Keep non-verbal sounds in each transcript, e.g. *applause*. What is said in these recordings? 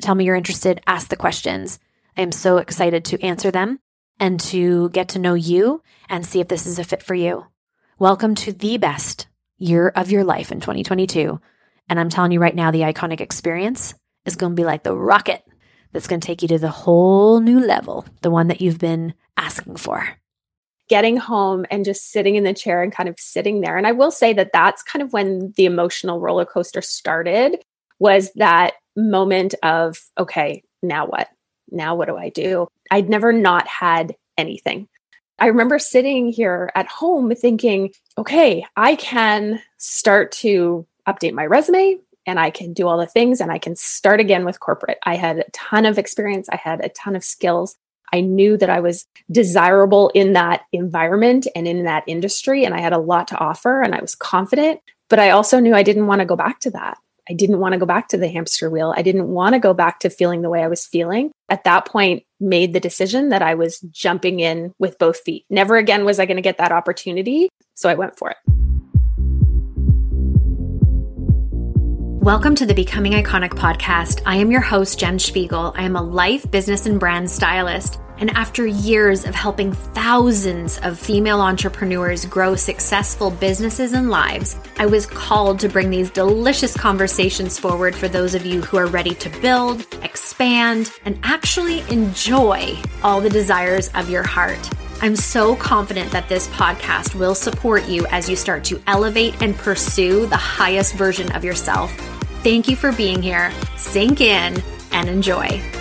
tell me you're interested, ask the questions. I am so excited to answer them and to get to know you and see if this is a fit for you. Welcome to the best year of your life in 2022. And I'm telling you right now, the iconic experience is going to be like the rocket that's going to take you to the whole new level, the one that you've been asking for. Getting home and just sitting in the chair and kind of sitting there. And I will say that that's kind of when the emotional roller coaster started was that moment of, okay, now what? Now what do I do? I'd never not had anything. I remember sitting here at home thinking, okay, I can start to update my resume and I can do all the things and I can start again with corporate. I had a ton of experience, I had a ton of skills. I knew that I was desirable in that environment and in that industry, and I had a lot to offer, and I was confident. But I also knew I didn't want to go back to that. I didn't want to go back to the hamster wheel. I didn't want to go back to feeling the way I was feeling. At that point, made the decision that I was jumping in with both feet. Never again was I going to get that opportunity. So I went for it. Welcome to the Becoming Iconic podcast. I am your host, Jen Spiegel. I am a life, business, and brand stylist. And after years of helping thousands of female entrepreneurs grow successful businesses and lives, I was called to bring these delicious conversations forward for those of you who are ready to build, expand, and actually enjoy all the desires of your heart. I'm so confident that this podcast will support you as you start to elevate and pursue the highest version of yourself. Thank you for being here. Sink in and enjoy.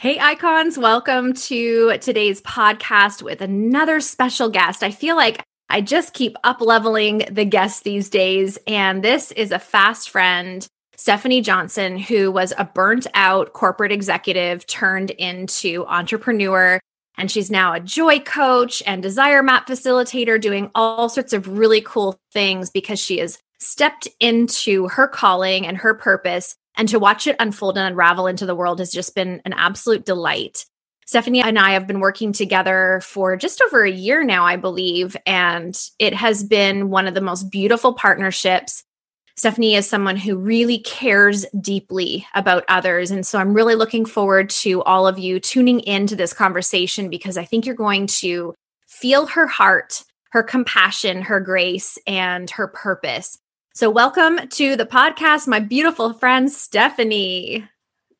Hey, icons, welcome to today's podcast with another special guest. I feel like I just keep up leveling the guests these days, and this is a fast friend, Stephanie Johnson, who was a burnt out corporate executive turned into entrepreneur. And she's now a joy coach and desire map facilitator, doing all sorts of really cool things because she has stepped into her calling and her purpose And to watch it unfold and unravel into the world has just been an absolute delight. Stephanie and I have been working together for just over a year now, I believe, and it has been one of the most beautiful partnerships. Stephanie is someone who really cares deeply about others. And so I'm really looking forward to all of you tuning into this conversation because I think you're going to feel her heart, her compassion, her grace, and her purpose. So, welcome to the podcast, my beautiful friend, Stephanie.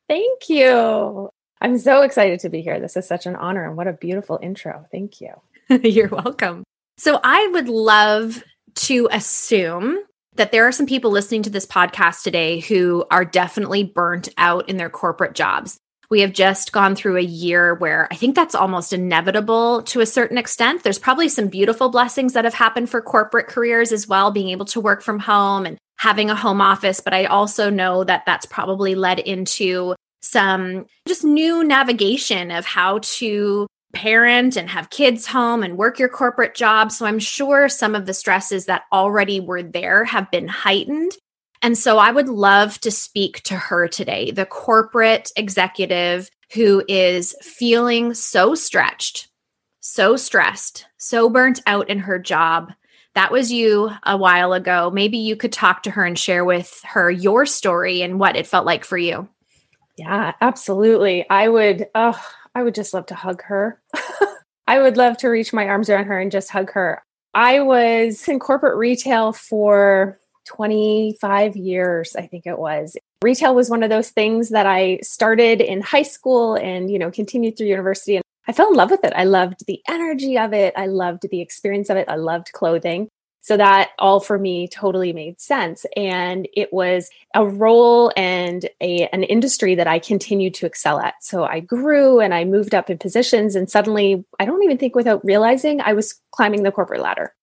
Thank you. I'm so excited to be here. This is such an honor and what a beautiful intro. Thank you. *laughs* You're welcome. So, I would love to assume that there are some people listening to this podcast today who are definitely burnt out in their corporate jobs. We have just gone through a year where I think that's almost inevitable to a certain extent. There's probably some beautiful blessings that have happened for corporate careers as well, being able to work from home and having a home office. But I also know that that's probably led into some just new navigation of how to parent and have kids home and work your corporate job. So I'm sure some of the stresses that already were there have been heightened. And so I would love to speak to her today, the corporate executive who is feeling so stretched, so stressed, so burnt out in her job. That was you a while ago. Maybe you could talk to her and share with her your story and what it felt like for you. Yeah, absolutely. I would oh, I would just love to hug her. *laughs* I would love to reach my arms around her and just hug her. I was in corporate retail for 25 years, I think it was. Retail was one of those things that I started in high school and, you know, continued through university. And I fell in love with it. I loved the energy of it. I loved the experience of it. I loved clothing. So that all for me totally made sense. And it was a role and a, an industry that I continued to excel at. So I grew and I moved up in positions. And suddenly, I don't even think without realizing, I was climbing the corporate ladder.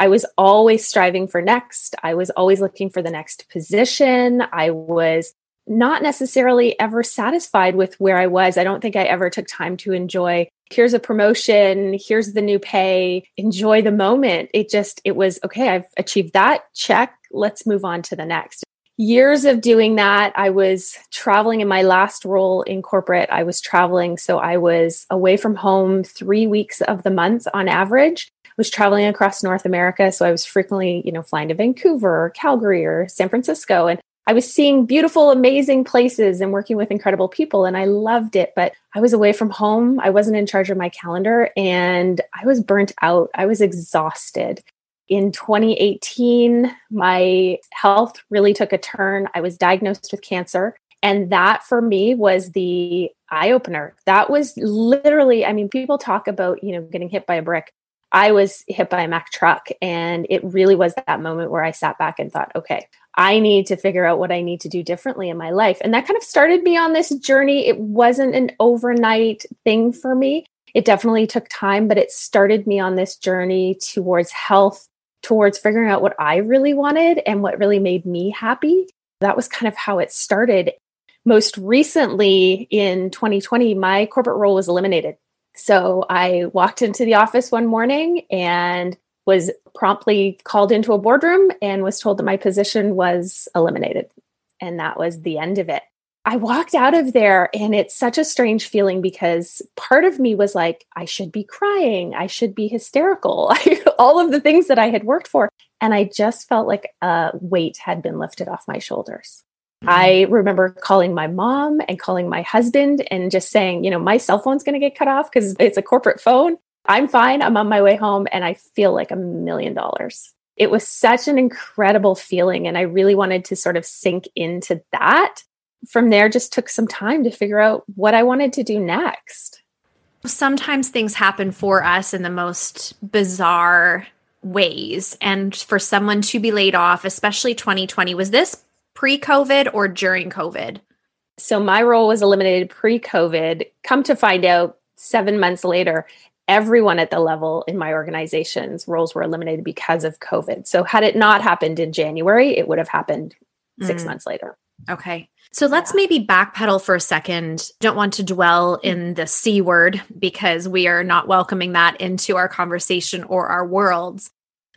I was always striving for next. I was always looking for the next position. I was not necessarily ever satisfied with where I was. I don't think I ever took time to enjoy here's a promotion, here's the new pay, enjoy the moment. It just it was okay, I've achieved that, check, let's move on to the next. Years of doing that, I was traveling in my last role in corporate. I was traveling, so I was away from home 3 weeks of the month on average was traveling across North America. So I was frequently, you know, flying to Vancouver or Calgary or San Francisco. And I was seeing beautiful, amazing places and working with incredible people. And I loved it. But I was away from home. I wasn't in charge of my calendar and I was burnt out. I was exhausted. In 2018, my health really took a turn. I was diagnosed with cancer. And that for me was the eye opener. That was literally, I mean, people talk about, you know, getting hit by a brick. I was hit by a Mack truck. And it really was that moment where I sat back and thought, okay, I need to figure out what I need to do differently in my life. And that kind of started me on this journey. It wasn't an overnight thing for me. It definitely took time, but it started me on this journey towards health, towards figuring out what I really wanted and what really made me happy. That was kind of how it started. Most recently in 2020, my corporate role was eliminated. So I walked into the office one morning and was promptly called into a boardroom and was told that my position was eliminated. And that was the end of it. I walked out of there and it's such a strange feeling because part of me was like, I should be crying. I should be hysterical. *laughs* All of the things that I had worked for. And I just felt like a weight had been lifted off my shoulders. I remember calling my mom and calling my husband and just saying, you know, my cell phone's going to get cut off because it's a corporate phone. I'm fine. I'm on my way home and I feel like a million dollars. It was such an incredible feeling. And I really wanted to sort of sink into that. From there, just took some time to figure out what I wanted to do next. Sometimes things happen for us in the most bizarre ways. And for someone to be laid off, especially 2020, was this pre COVID or during COVID? So my role was eliminated pre COVID. Come to find out, seven months later, everyone at the level in my organization's roles were eliminated because of COVID. So had it not happened in January, it would have happened six mm. months later. Okay. So let's yeah. maybe backpedal for a second. Don't want to dwell in the C word because we are not welcoming that into our conversation or our worlds.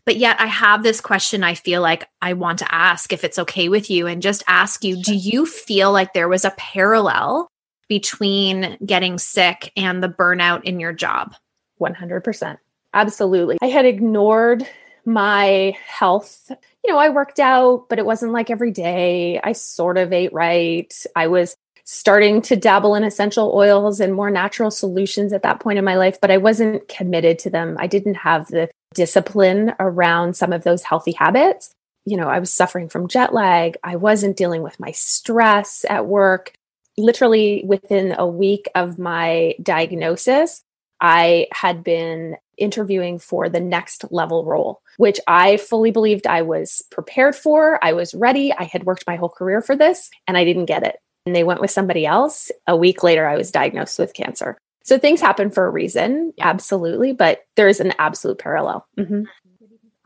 But yet, I have this question I feel like I want to ask if it's okay with you and just ask you do you feel like there was a parallel between getting sick and the burnout in your job? 100%. Absolutely. I had ignored my health. You know, I worked out, but it wasn't like every day. I sort of ate right. I was starting to dabble in essential oils and more natural solutions at that point in my life, but I wasn't committed to them. I didn't have the discipline around some of those healthy habits. You know, I was suffering from jet lag. I wasn't dealing with my stress at work. Literally within a week of my diagnosis, I had been interviewing for the next level role, which I fully believed I was prepared for. I was ready. I had worked my whole career for this and I didn't get it. And they went with somebody else. A week later, I was diagnosed with cancer. So things happen for a reason, absolutely, but there's an absolute parallel. Mm-hmm.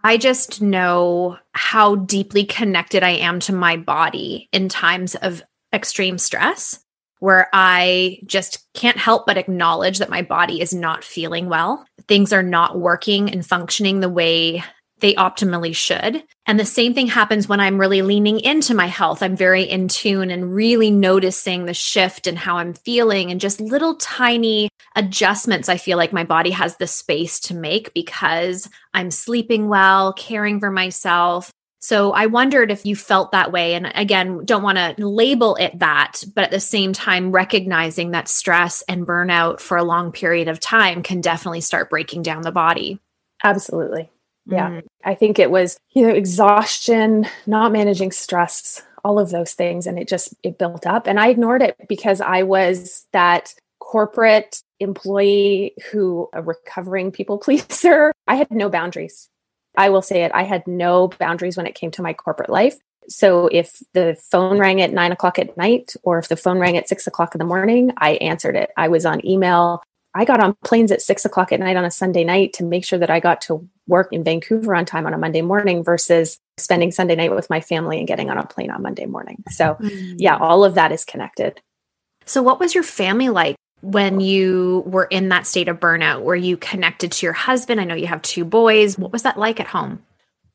I just know how deeply connected I am to my body in times of extreme stress, where I just can't help but acknowledge that my body is not feeling well. Things are not working and functioning the way they optimally should. And the same thing happens when I'm really leaning into my health. I'm very in tune and really noticing the shift and how I'm feeling and just little tiny adjustments I feel like my body has the space to make because I'm sleeping well, caring for myself. So I wondered if you felt that way. And again, don't want to label it that, but at the same time, recognizing that stress and burnout for a long period of time can definitely start breaking down the body. Absolutely. Yeah. Mm. I think it was, you know, exhaustion, not managing stress, all of those things. And it just, it built up. And I ignored it because I was that corporate employee who, a recovering people *laughs* pleaser. I had no boundaries. I will say it. I had no boundaries when it came to my corporate life. So if the phone rang at nine o'clock at night or if the phone rang at six o'clock in the morning, I answered it. I was on email. I got on planes at six o'clock at night on a Sunday night to make sure that I got to work in Vancouver on time on a Monday morning versus spending Sunday night with my family and getting on a plane on Monday morning. So, mm-hmm. yeah, all of that is connected. So, what was your family like when you were in that state of burnout? Were you connected to your husband? I know you have two boys. What was that like at home?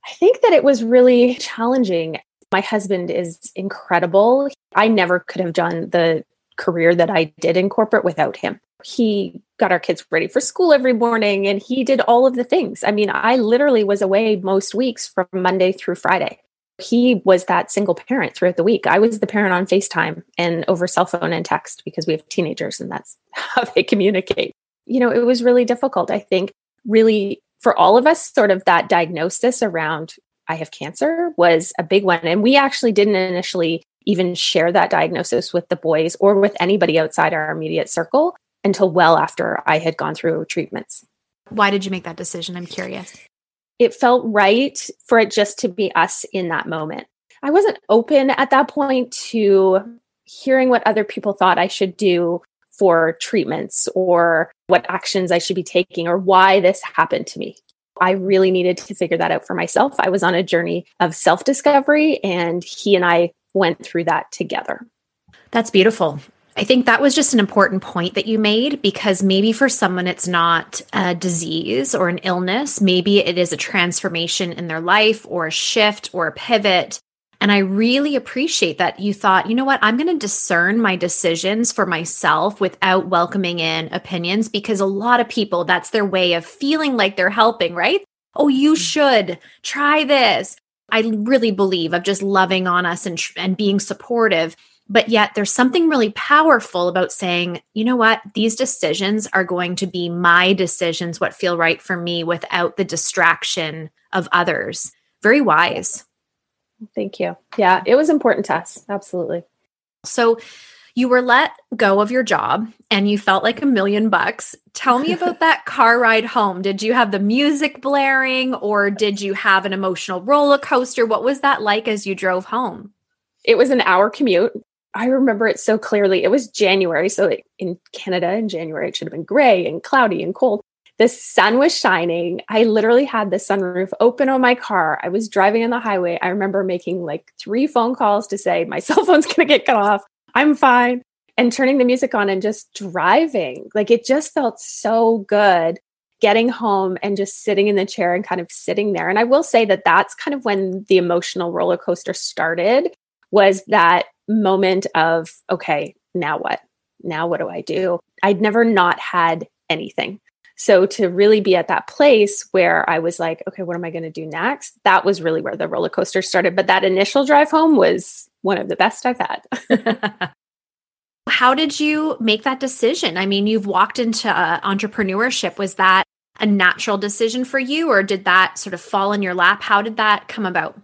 I think that it was really challenging. My husband is incredible. I never could have done the career that I did in corporate without him. He got our kids ready for school every morning and he did all of the things. I mean, I literally was away most weeks from Monday through Friday. He was that single parent throughout the week. I was the parent on FaceTime and over cell phone and text because we have teenagers and that's *laughs* how they communicate. You know, it was really difficult. I think really for all of us, sort of that diagnosis around I have cancer was a big one. And we actually didn't initially even share that diagnosis with the boys or with anybody outside our immediate circle until well after I had gone through treatments. Why did you make that decision? I'm curious. It felt right for it just to be us in that moment. I wasn't open at that point to hearing what other people thought I should do for treatments or what actions I should be taking or why this happened to me. I really needed to figure that out for myself. I was on a journey of self discovery, and he and I went through that together. That's beautiful. I think that was just an important point that you made because maybe for someone it's not a disease or an illness. Maybe it is a transformation in their life or a shift or a pivot. And I really appreciate that you thought, you know what, I'm going to discern my decisions for myself without welcoming in opinions because a lot of people, that's their way of feeling like they're helping, right? Oh, you mm. should try this. I really believe of just loving on us and, and being supportive but yet there's something really powerful about saying, you know what, these decisions are going to be my decisions, what feel right for me without the distraction of others. Very wise. Thank you. Yeah, it was important to us. Absolutely. So, you were let go of your job and you felt like a million bucks. Tell me about that *laughs* car ride home. Did you have the music blaring or did you have an emotional roller coaster? What was that like as you drove home? It was an hour commute. I remember it so clearly. It was January. So in Canada in January, it should have been gray and cloudy and cold. The sun was shining. I literally had the sunroof open on my car. I was driving on the highway. I remember making like three phone calls to say, my *laughs* cell phone's going to get cut off. I'm fine. And turning the music on and just driving. Like it just felt so good getting home and just sitting in the chair and kind of sitting there. And I will say that that's kind of when the emotional roller coaster started was that moment of, okay, now what? Now what do I do? I'd never not had anything. So to really be at that place where I was like, okay, what am I going to do next? That was really where the roller coaster started. But that initial drive home was one of the best I've had. *laughs* How did you make that decision? I mean, you've walked into uh, entrepreneurship. Was that a natural decision for you, or did that sort of fall in your lap? How did that come about?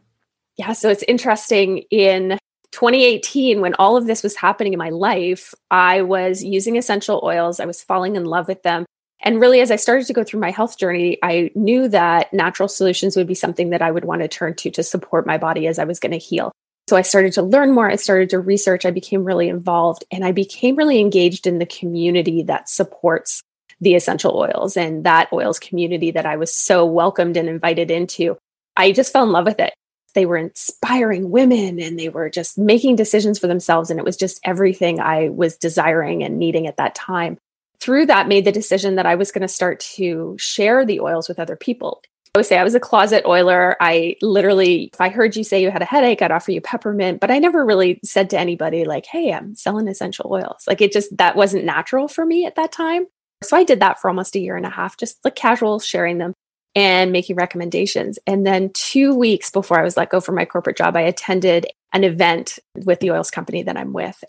Yeah, so it's interesting. In 2018, when all of this was happening in my life, I was using essential oils. I was falling in love with them. And really, as I started to go through my health journey, I knew that natural solutions would be something that I would want to turn to to support my body as I was going to heal. So I started to learn more. I started to research. I became really involved and I became really engaged in the community that supports the essential oils and that oils community that I was so welcomed and invited into. I just fell in love with it. They were inspiring women and they were just making decisions for themselves. And it was just everything I was desiring and needing at that time. Through that, made the decision that I was going to start to share the oils with other people. I would say I was a closet oiler. I literally, if I heard you say you had a headache, I'd offer you peppermint, but I never really said to anybody, like, hey, I'm selling essential oils. Like it just, that wasn't natural for me at that time. So I did that for almost a year and a half, just like casual sharing them and making recommendations. And then two weeks before I was let go from my corporate job, I attended an event with the oils company that I'm with.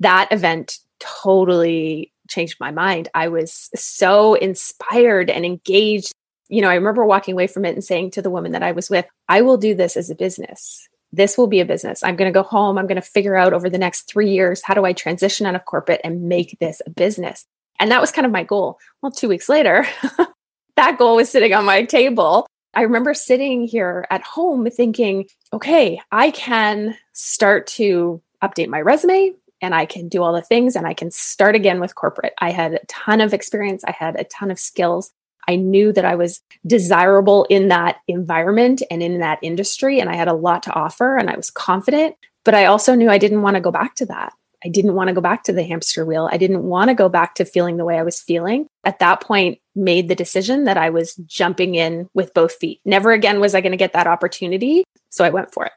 That event totally changed my mind. I was so inspired and engaged you know, I remember walking away from it and saying to the woman that I was with, I will do this as a business. This will be a business. I'm going to go home. I'm going to figure out over the next three years how do I transition out of corporate and make this a business. And that was kind of my goal. Well, two weeks later, *laughs* that goal was sitting on my table. I remember sitting here at home thinking, okay, I can start to update my resume and I can do all the things and I can start again with corporate. I had a ton of experience, I had a ton of skills. I knew that I was desirable in that environment and in that industry, and I had a lot to offer, and I was confident. But I also knew I didn't want to go back to that. I didn't want to go back to the hamster wheel. I didn't want to go back to feeling the way I was feeling. At that point, made the decision that I was jumping in with both feet. Never again was I going to get that opportunity. So I went for it.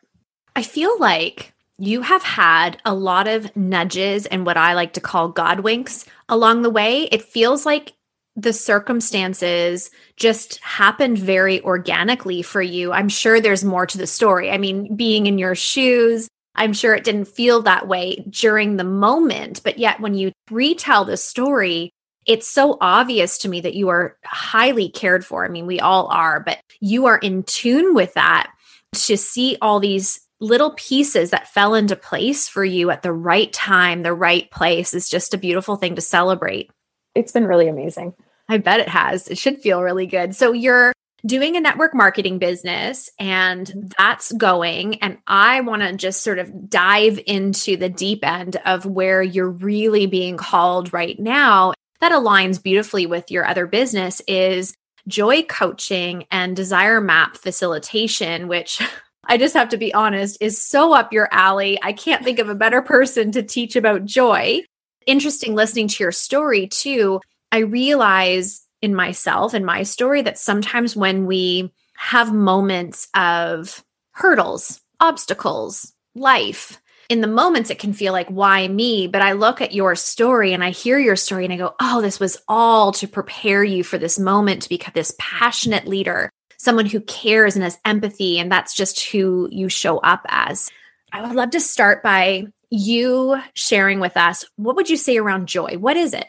I feel like you have had a lot of nudges and what I like to call God winks along the way. It feels like the circumstances just happened very organically for you. I'm sure there's more to the story. I mean, being in your shoes, I'm sure it didn't feel that way during the moment, but yet when you retell the story, it's so obvious to me that you are highly cared for. I mean, we all are, but you are in tune with that to see all these little pieces that fell into place for you at the right time, the right place is just a beautiful thing to celebrate. It's been really amazing. I bet it has. It should feel really good. So you're doing a network marketing business and mm-hmm. that's going. And I want to just sort of dive into the deep end of where you're really being called right now. That aligns beautifully with your other business is joy coaching and desire map facilitation, which *laughs* I just have to be honest is so up your alley. I can't think of a better person to teach about joy. Interesting listening to your story too I realize in myself and my story that sometimes when we have moments of hurdles, obstacles, life, in the moments it can feel like why me? But i look at your story and i hear your story and i go oh this was all to prepare you for this moment to become this passionate leader someone who cares and has empathy and that's just who you show up as. I would love to start by you sharing with us what would you say around joy? What is it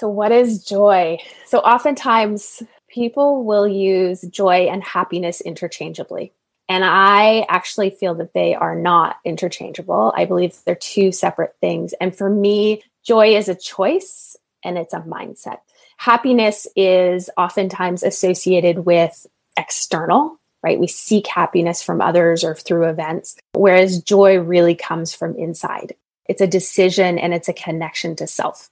so, what is joy? So, oftentimes people will use joy and happiness interchangeably. And I actually feel that they are not interchangeable. I believe they're two separate things. And for me, joy is a choice and it's a mindset. Happiness is oftentimes associated with external, right? We seek happiness from others or through events, whereas joy really comes from inside. It's a decision and it's a connection to self.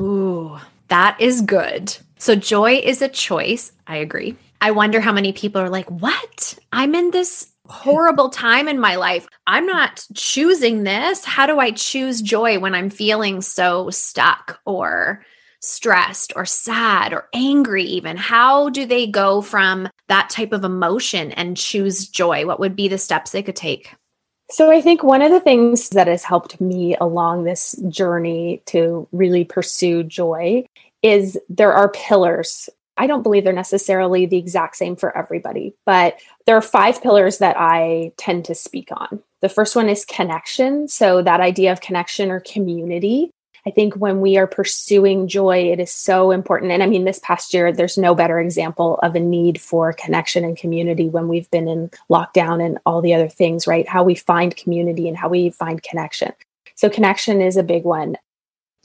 Ooh, that is good. So joy is a choice. I agree. I wonder how many people are like, what? I'm in this horrible time in my life. I'm not choosing this. How do I choose joy when I'm feeling so stuck or stressed or sad or angry, even? How do they go from that type of emotion and choose joy? What would be the steps they could take? So, I think one of the things that has helped me along this journey to really pursue joy is there are pillars. I don't believe they're necessarily the exact same for everybody, but there are five pillars that I tend to speak on. The first one is connection. So, that idea of connection or community. I think when we are pursuing joy, it is so important. And I mean, this past year, there's no better example of a need for connection and community when we've been in lockdown and all the other things, right? How we find community and how we find connection. So, connection is a big one.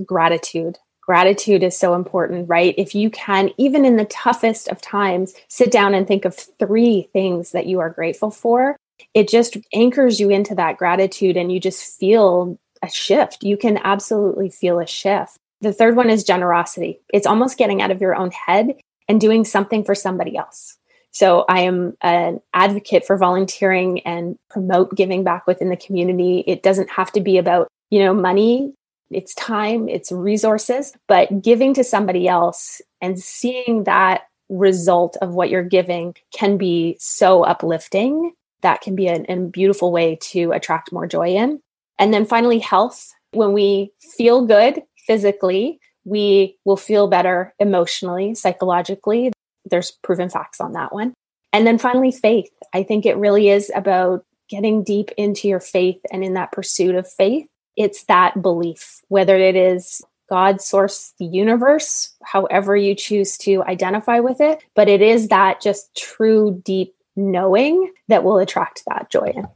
Gratitude. Gratitude is so important, right? If you can, even in the toughest of times, sit down and think of three things that you are grateful for, it just anchors you into that gratitude and you just feel a shift. You can absolutely feel a shift. The third one is generosity. It's almost getting out of your own head and doing something for somebody else. So I am an advocate for volunteering and promote giving back within the community. It doesn't have to be about, you know, money. It's time, it's resources, but giving to somebody else and seeing that result of what you're giving can be so uplifting. That can be a, a beautiful way to attract more joy in. And then finally, health. When we feel good physically, we will feel better emotionally, psychologically. There's proven facts on that one. And then finally, faith. I think it really is about getting deep into your faith and in that pursuit of faith. It's that belief, whether it is God, source, the universe, however you choose to identify with it. But it is that just true, deep knowing that will attract that joy in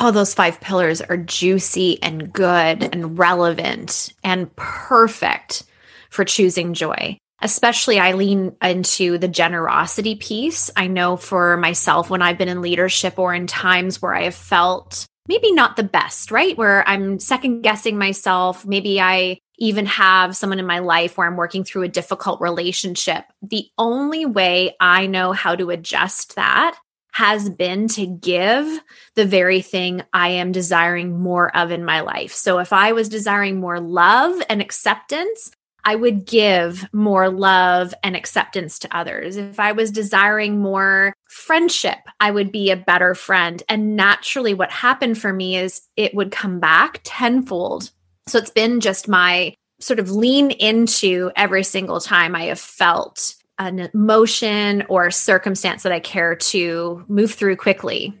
oh, those five pillars are juicy and good and relevant and perfect for choosing joy. Especially, I lean into the generosity piece. I know for myself, when I've been in leadership or in times where I have felt maybe not the best, right? Where I'm second guessing myself. Maybe I even have someone in my life where I'm working through a difficult relationship. The only way I know how to adjust that has been to give the very thing I am desiring more of in my life. So if I was desiring more love and acceptance, I would give more love and acceptance to others. If I was desiring more friendship, I would be a better friend. And naturally, what happened for me is it would come back tenfold. So it's been just my sort of lean into every single time I have felt an emotion or circumstance that I care to move through quickly.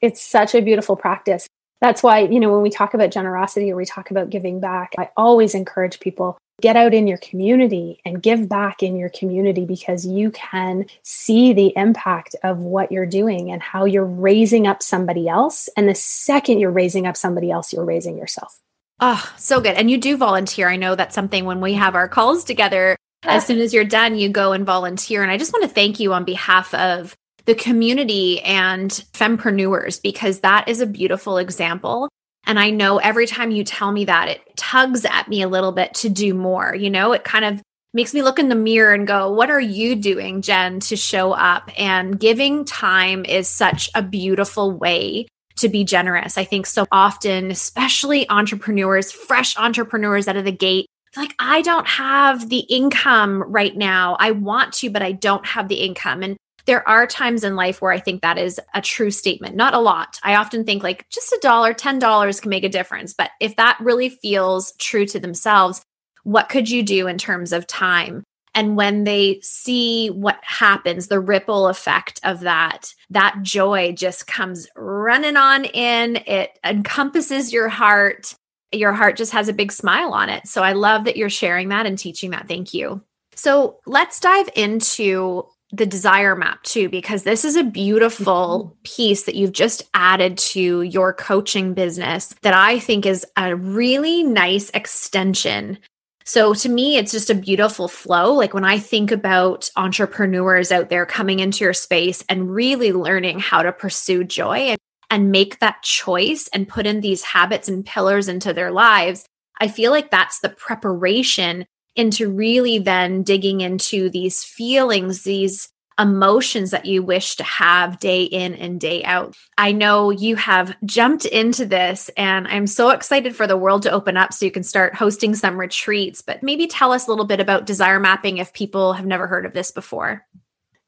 It's such a beautiful practice. That's why, you know, when we talk about generosity or we talk about giving back, I always encourage people get out in your community and give back in your community because you can see the impact of what you're doing and how you're raising up somebody else. And the second you're raising up somebody else, you're raising yourself. Oh, so good. And you do volunteer. I know that's something when we have our calls together, as soon as you're done, you go and volunteer. And I just want to thank you on behalf of the community and fempreneurs because that is a beautiful example. And I know every time you tell me that, it tugs at me a little bit to do more. You know, it kind of makes me look in the mirror and go, What are you doing, Jen, to show up? And giving time is such a beautiful way to be generous. I think so often, especially entrepreneurs, fresh entrepreneurs out of the gate, like I don't have the income right now. I want to, but I don't have the income. And there are times in life where I think that is a true statement, not a lot. I often think like just a dollar, $10 can make a difference. But if that really feels true to themselves, what could you do in terms of time? And when they see what happens, the ripple effect of that, that joy just comes running on in. It encompasses your heart your heart just has a big smile on it. So I love that you're sharing that and teaching that. Thank you. So let's dive into the desire map too, because this is a beautiful mm-hmm. piece that you've just added to your coaching business that I think is a really nice extension. So to me, it's just a beautiful flow. Like when I think about entrepreneurs out there coming into your space and really learning how to pursue joy and make that choice and put in these habits and pillars into their lives, I feel like that's the preparation into really then digging into these feelings, these emotions that you wish to have day in and day out. I know you have jumped into this, and I'm so excited for the world to open up so you can start hosting some retreats. But maybe tell us a little bit about desire mapping if people have never heard of this before.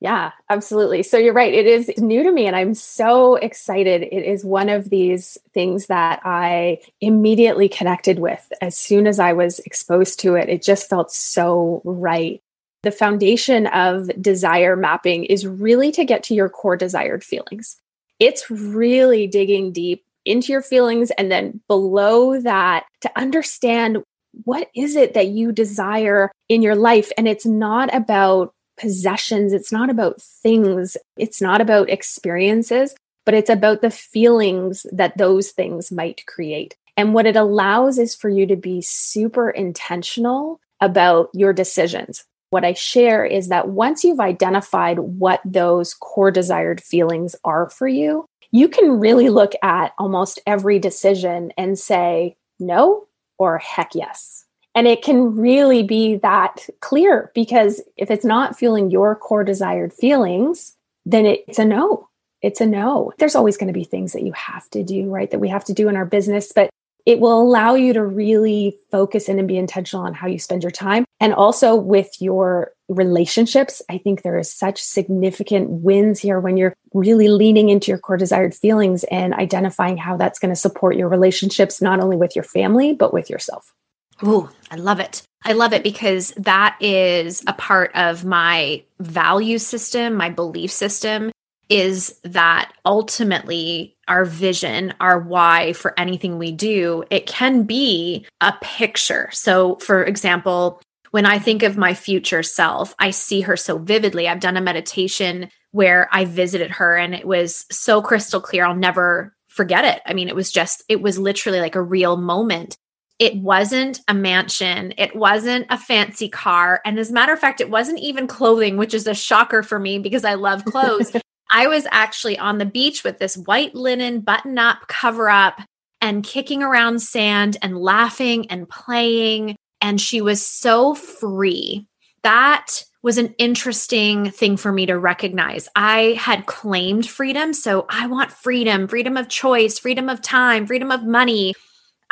Yeah, absolutely. So you're right. It is new to me, and I'm so excited. It is one of these things that I immediately connected with as soon as I was exposed to it. It just felt so right. The foundation of desire mapping is really to get to your core desired feelings. It's really digging deep into your feelings and then below that to understand what is it that you desire in your life. And it's not about possessions, it's not about things, it's not about experiences, but it's about the feelings that those things might create. And what it allows is for you to be super intentional about your decisions. What I share is that once you've identified what those core desired feelings are for you, you can really look at almost every decision and say no or heck yes. And it can really be that clear because if it's not feeling your core desired feelings, then it's a no. It's a no. There's always going to be things that you have to do, right? That we have to do in our business, but it will allow you to really focus in and be intentional on how you spend your time and also with your relationships. I think there is such significant wins here when you're really leaning into your core desired feelings and identifying how that's going to support your relationships, not only with your family, but with yourself. Oh, I love it. I love it because that is a part of my value system, my belief system is that ultimately our vision, our why for anything we do, it can be a picture. So, for example, when I think of my future self, I see her so vividly. I've done a meditation where I visited her and it was so crystal clear. I'll never forget it. I mean, it was just, it was literally like a real moment it wasn't a mansion. It wasn't a fancy car. And as a matter of fact, it wasn't even clothing, which is a shocker for me because I love clothes. *laughs* I was actually on the beach with this white linen button up, cover up, and kicking around sand and laughing and playing. And she was so free. That was an interesting thing for me to recognize. I had claimed freedom. So I want freedom, freedom of choice, freedom of time, freedom of money.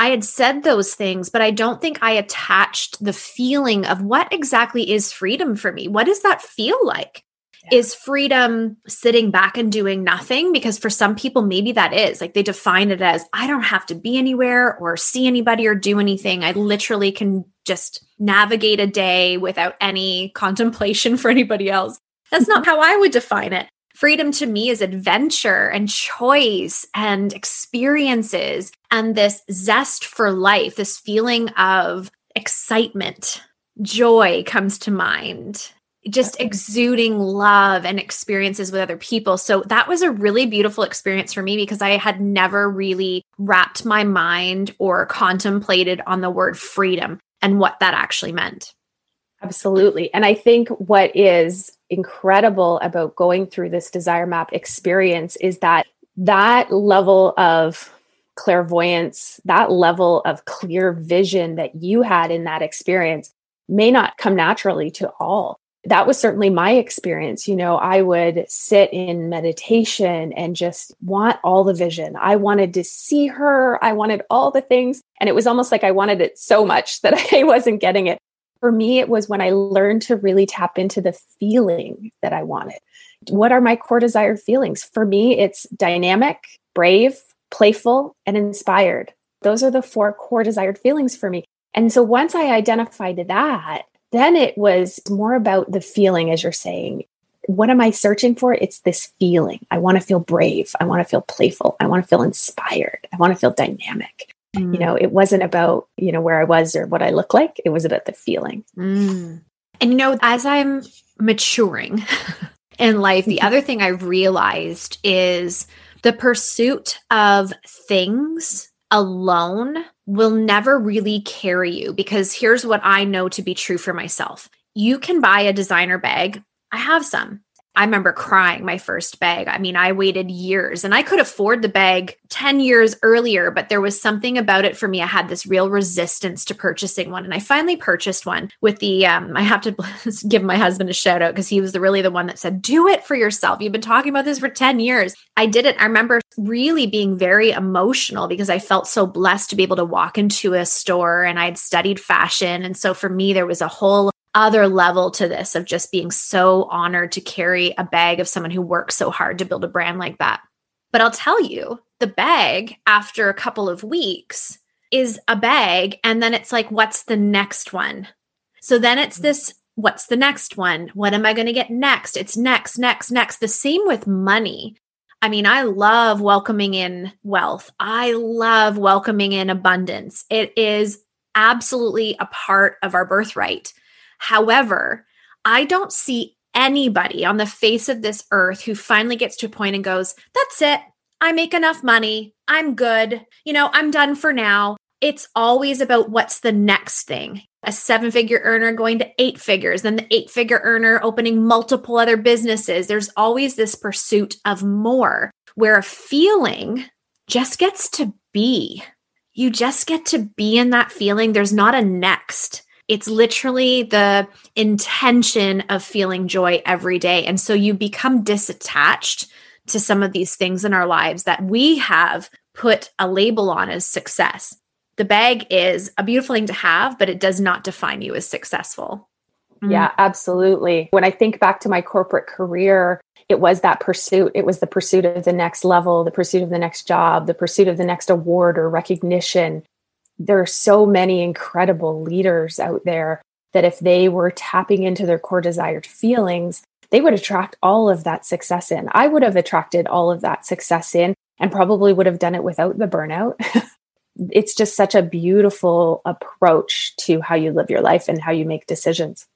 I had said those things, but I don't think I attached the feeling of what exactly is freedom for me. What does that feel like? Yeah. Is freedom sitting back and doing nothing? Because for some people, maybe that is like they define it as I don't have to be anywhere or see anybody or do anything. I literally can just navigate a day without any contemplation *laughs* for anybody else. That's not mm-hmm. how I would define it. Freedom to me is adventure and choice and experiences and this zest for life, this feeling of excitement, joy comes to mind. Just exuding love and experiences with other people. So that was a really beautiful experience for me because I had never really wrapped my mind or contemplated on the word freedom and what that actually meant. Absolutely. And I think what is incredible about going through this desire map experience is that that level of clairvoyance, that level of clear vision that you had in that experience may not come naturally to all. That was certainly my experience. You know, I would sit in meditation and just want all the vision. I wanted to see her. I wanted all the things. And it was almost like I wanted it so much *laughs* that I wasn't getting it for me, it was when I learned to really tap into the feeling that I wanted. What are my core desired feelings? For me, it's dynamic, brave, playful, and inspired. Those are the four core desired feelings for me. And so once I identified that, then it was more about the feeling, as you're saying. What am I searching for? It's this feeling. I want to feel brave. I want to feel playful. I want to feel inspired. I want to feel dynamic. Mm. You know, it wasn't about, you know, where I was or what I look like. It was about the feeling. Mm. And, you know, as I'm maturing *laughs* in life, the mm-hmm. other thing I realized is the pursuit of things alone will never really carry you because here's what I know to be true for myself. You can buy a designer bag. I have some. I remember crying my first bag. I mean, I waited years and I could afford the bag 10 years earlier, but there was something about it for me. I had this real resistance to purchasing one. And I finally purchased one with the, um, I have to *laughs* give my husband a shout out because he was the, really the one that said, do it for yourself. You've been talking about this for 10 years. I did it. I remember really being very emotional because I felt so blessed to be able to walk into a store and I'd studied fashion. And so for me, there was a whole other level to this of just being so honored to carry a bag of someone who works so hard to build a brand like that. But I'll tell you, the bag after a couple of weeks is a bag. And then it's like, what's the next one? So then it's mm-hmm. this what's the next one? What am I going to get next? It's next, next, next. The same with money. I mean, I love welcoming in wealth. I love welcoming in abundance. It is absolutely a part of our birthright. However, I don't see anybody on the face of this earth who finally gets to a point and goes, That's it. I make enough money. I'm good. You know, I'm done for now. It's always about what's the next thing. A seven figure earner going to eight figures, then the eight figure earner opening multiple other businesses. There's always this pursuit of more where a feeling just gets to be. You just get to be in that feeling. There's not a next. It's literally the intention of feeling joy every day. And so you become disattached to some of these things in our lives that we have put a label on as success. The bag is a beautiful thing to have, but it does not define you as successful. Yeah, mm. absolutely. When I think back to my corporate career, it was that pursuit. It was the pursuit of the next level, the pursuit of the next job, the pursuit of the next award or recognition there are so many incredible leaders out there that if they were tapping into their core desired feelings, they would attract all of that success in. I would have attracted all of that success in and probably would have done it without the burnout. *laughs* it's just such a beautiful approach to how you live your life and how you make decisions.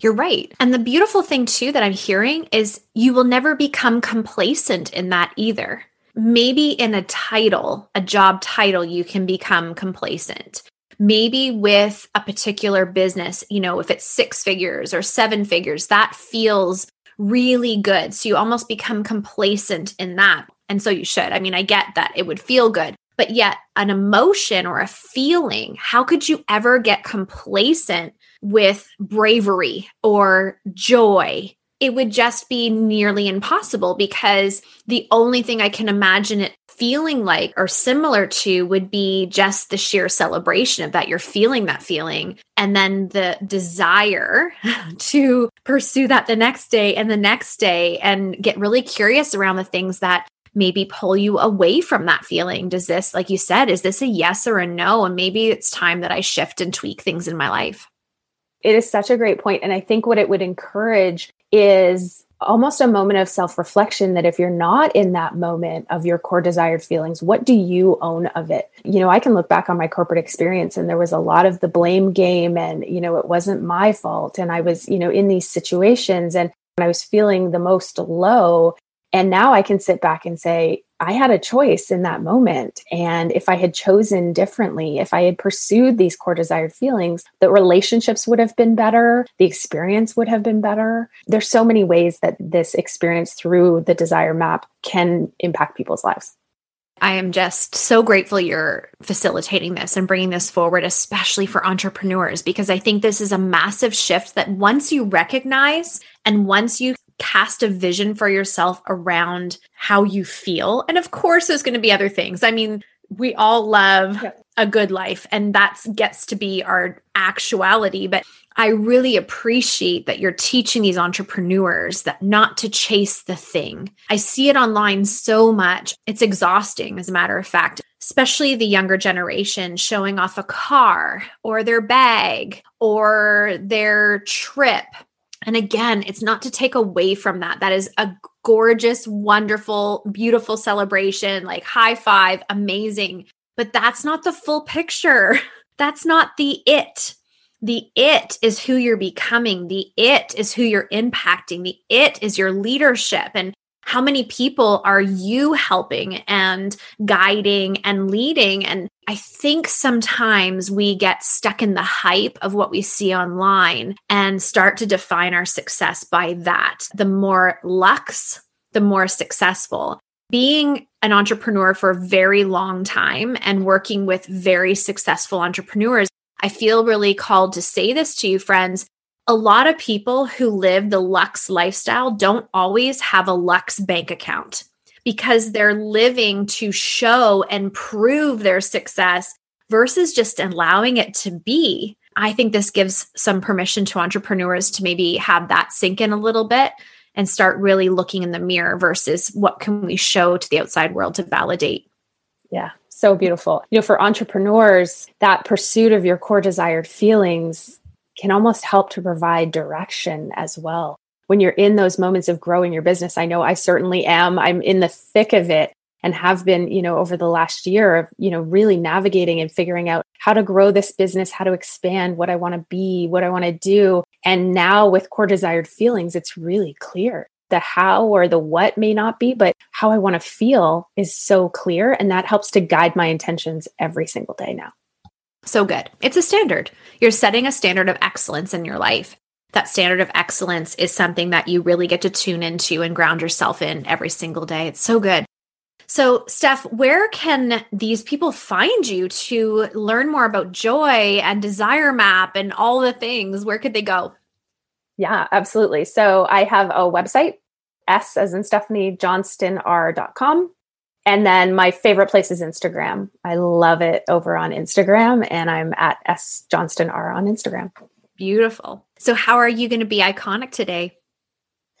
You're right. And the beautiful thing, too, that I'm hearing is you will never become complacent in that either maybe in a title, a job title, you can become complacent. Maybe with a particular business, you know, if it's six figures or seven figures, that feels really good. So you almost become complacent in that. And so you should. I mean, I get that it would feel good, but yet an emotion or a feeling, how could you ever get complacent with bravery or joy it would just be nearly impossible because the only thing I can imagine it feeling like or similar to would be just the sheer celebration of that. You're feeling that feeling and then the desire *laughs* to pursue that the next day and the next day and get really curious around the things that maybe pull you away from that feeling. Does this like you said is this a yes or a no? And maybe it's time that I shift and tweak things in my life. It is such a great point. And I think what it would encourage is almost a moment of self reflection that if you're not in that moment of your core desired feelings, what do you own of it? You know, I can look back on my corporate experience and there was a lot of the blame game and, you know, it wasn't my fault. And I was, you know, in these situations and I was feeling the most low. And now I can sit back and say, I had a choice in that moment. And if I had chosen differently, if I had pursued these core desired feelings, the relationships would have been better, the experience would have been better. There's so many ways that this experience through the desire map can impact people's lives. I am just so grateful you're facilitating this and bringing this forward, especially for entrepreneurs, because I think this is a massive shift that once you recognize and once you cast a vision for yourself around how you feel. And of course, there's going to be other things. I mean, we all love yep. a good life, and that gets to be our actuality. But I really appreciate that you're teaching these entrepreneurs that not to chase the thing. I see it online so much. It's exhausting, as a matter of fact, especially the younger generation showing off a car or their bag or their trip and again, it's not to take away from that. That is a gorgeous, wonderful, beautiful celebration, like high five, amazing. But that's not the full picture. *laughs* That's not the it. The it is who you're becoming. The it is who you're impacting. The it is your leadership. And how many people are you helping and guiding and leading? And I think sometimes we get stuck in the hype of what we see online and start to define our success by that. The more lux, the more successful. Being an entrepreneur for a very long time and working with very successful entrepreneurs, I feel really called to say this to you, friends. A lot of people who live the Lux lifestyle don't always have a Lux bank account because they're living to show and prove their success versus just allowing it to be. I think this gives some permission to entrepreneurs to maybe have that sink in a little bit and start really looking in the mirror versus what can we show to the outside world to validate. Yeah, so beautiful. You know, for entrepreneurs, that pursuit of your core desired feelings can almost help to provide direction as well when you're in those moments of growing your business. I know I certainly am. I'm in the thick of it and have been, you know, over the last year of, you know, really navigating and figuring out how to grow this business, how to expand, what I want to be, what I want to do. And now with core desired feelings, it's really clear. The how or the what may not be, but how I want to feel is so clear. And that helps to guide my intentions every single day now. So good. It's a standard. You're setting a standard of excellence in your life that standard of excellence is something that you really get to tune into and ground yourself in every single day. It's so good. So, Steph, where can these people find you to learn more about joy and desire map and all the things? Where could they go? Yeah, absolutely. So, I have a website, S as in Stephanie Johnston R.com. And then my favorite place is Instagram. I love it over on Instagram, and I'm at S Johnston R on Instagram. Beautiful. So, how are you going to be iconic today?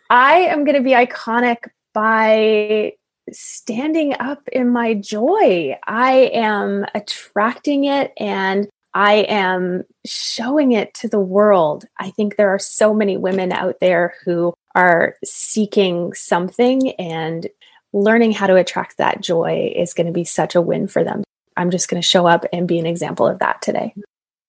I am going to be iconic by standing up in my joy. I am attracting it and I am showing it to the world. I think there are so many women out there who are seeking something and learning how to attract that joy is going to be such a win for them. I'm just going to show up and be an example of that today.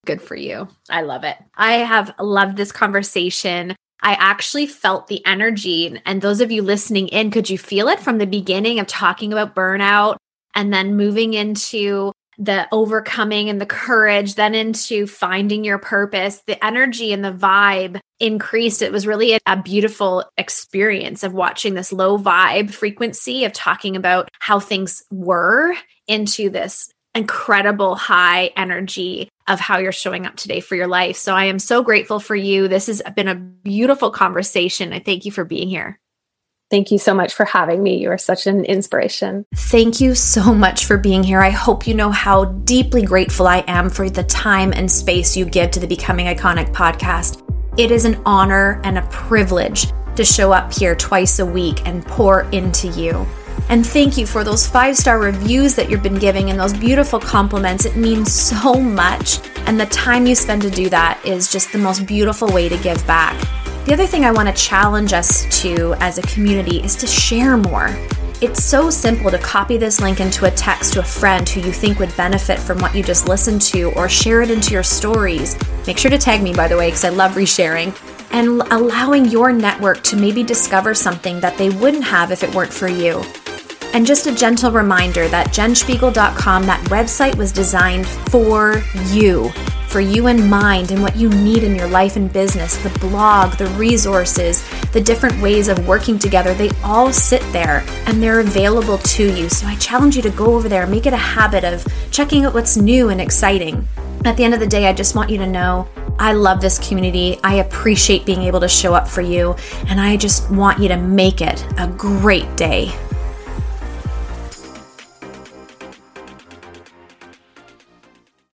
Good for you. I love it. I have loved this conversation. I actually felt the energy. And those of you listening in, could you feel it from the beginning of talking about burnout and then moving into the overcoming and the courage, then into finding your purpose? The energy and the vibe increased. It was really a, beautiful experience of watching this low vibe frequency of talking about how things were into this incredible high energy of how you're showing up today for your life. So I am so grateful for you. This has been a beautiful conversation. I thank you for being here. Thank you so much for having me. You are such an inspiration. Thank you so much for being here. I hope you know how deeply grateful I am for the time and space you give to the Becoming Iconic podcast. It is an honor and a privilege to show up here twice a week and pour into you. And thank you for those five star reviews that you've been giving and those beautiful compliments. It means so much. And the time you spend to do that is just the most beautiful way to give back. The other thing I want to challenge us to as a community is to share more. It's so simple to copy this link into a text to a friend who you think would benefit from what you just listened to or share it into your stories. Make sure to tag me, by the way, because I love resharing. And allowing your network to maybe discover something that they wouldn't have if it weren't for you. And just a gentle reminder that jenspiegel.com, that website was designed for you, for you in mind and what you need in your life and business. The blog, the resources, the different ways of working together, they all sit there and they're available to you. So I challenge you to go over there, make it a habit of checking out what's new and exciting. At the end of the day, I just want you to know I love this community. I appreciate being able to show up for you, and I just want you to make it a great day.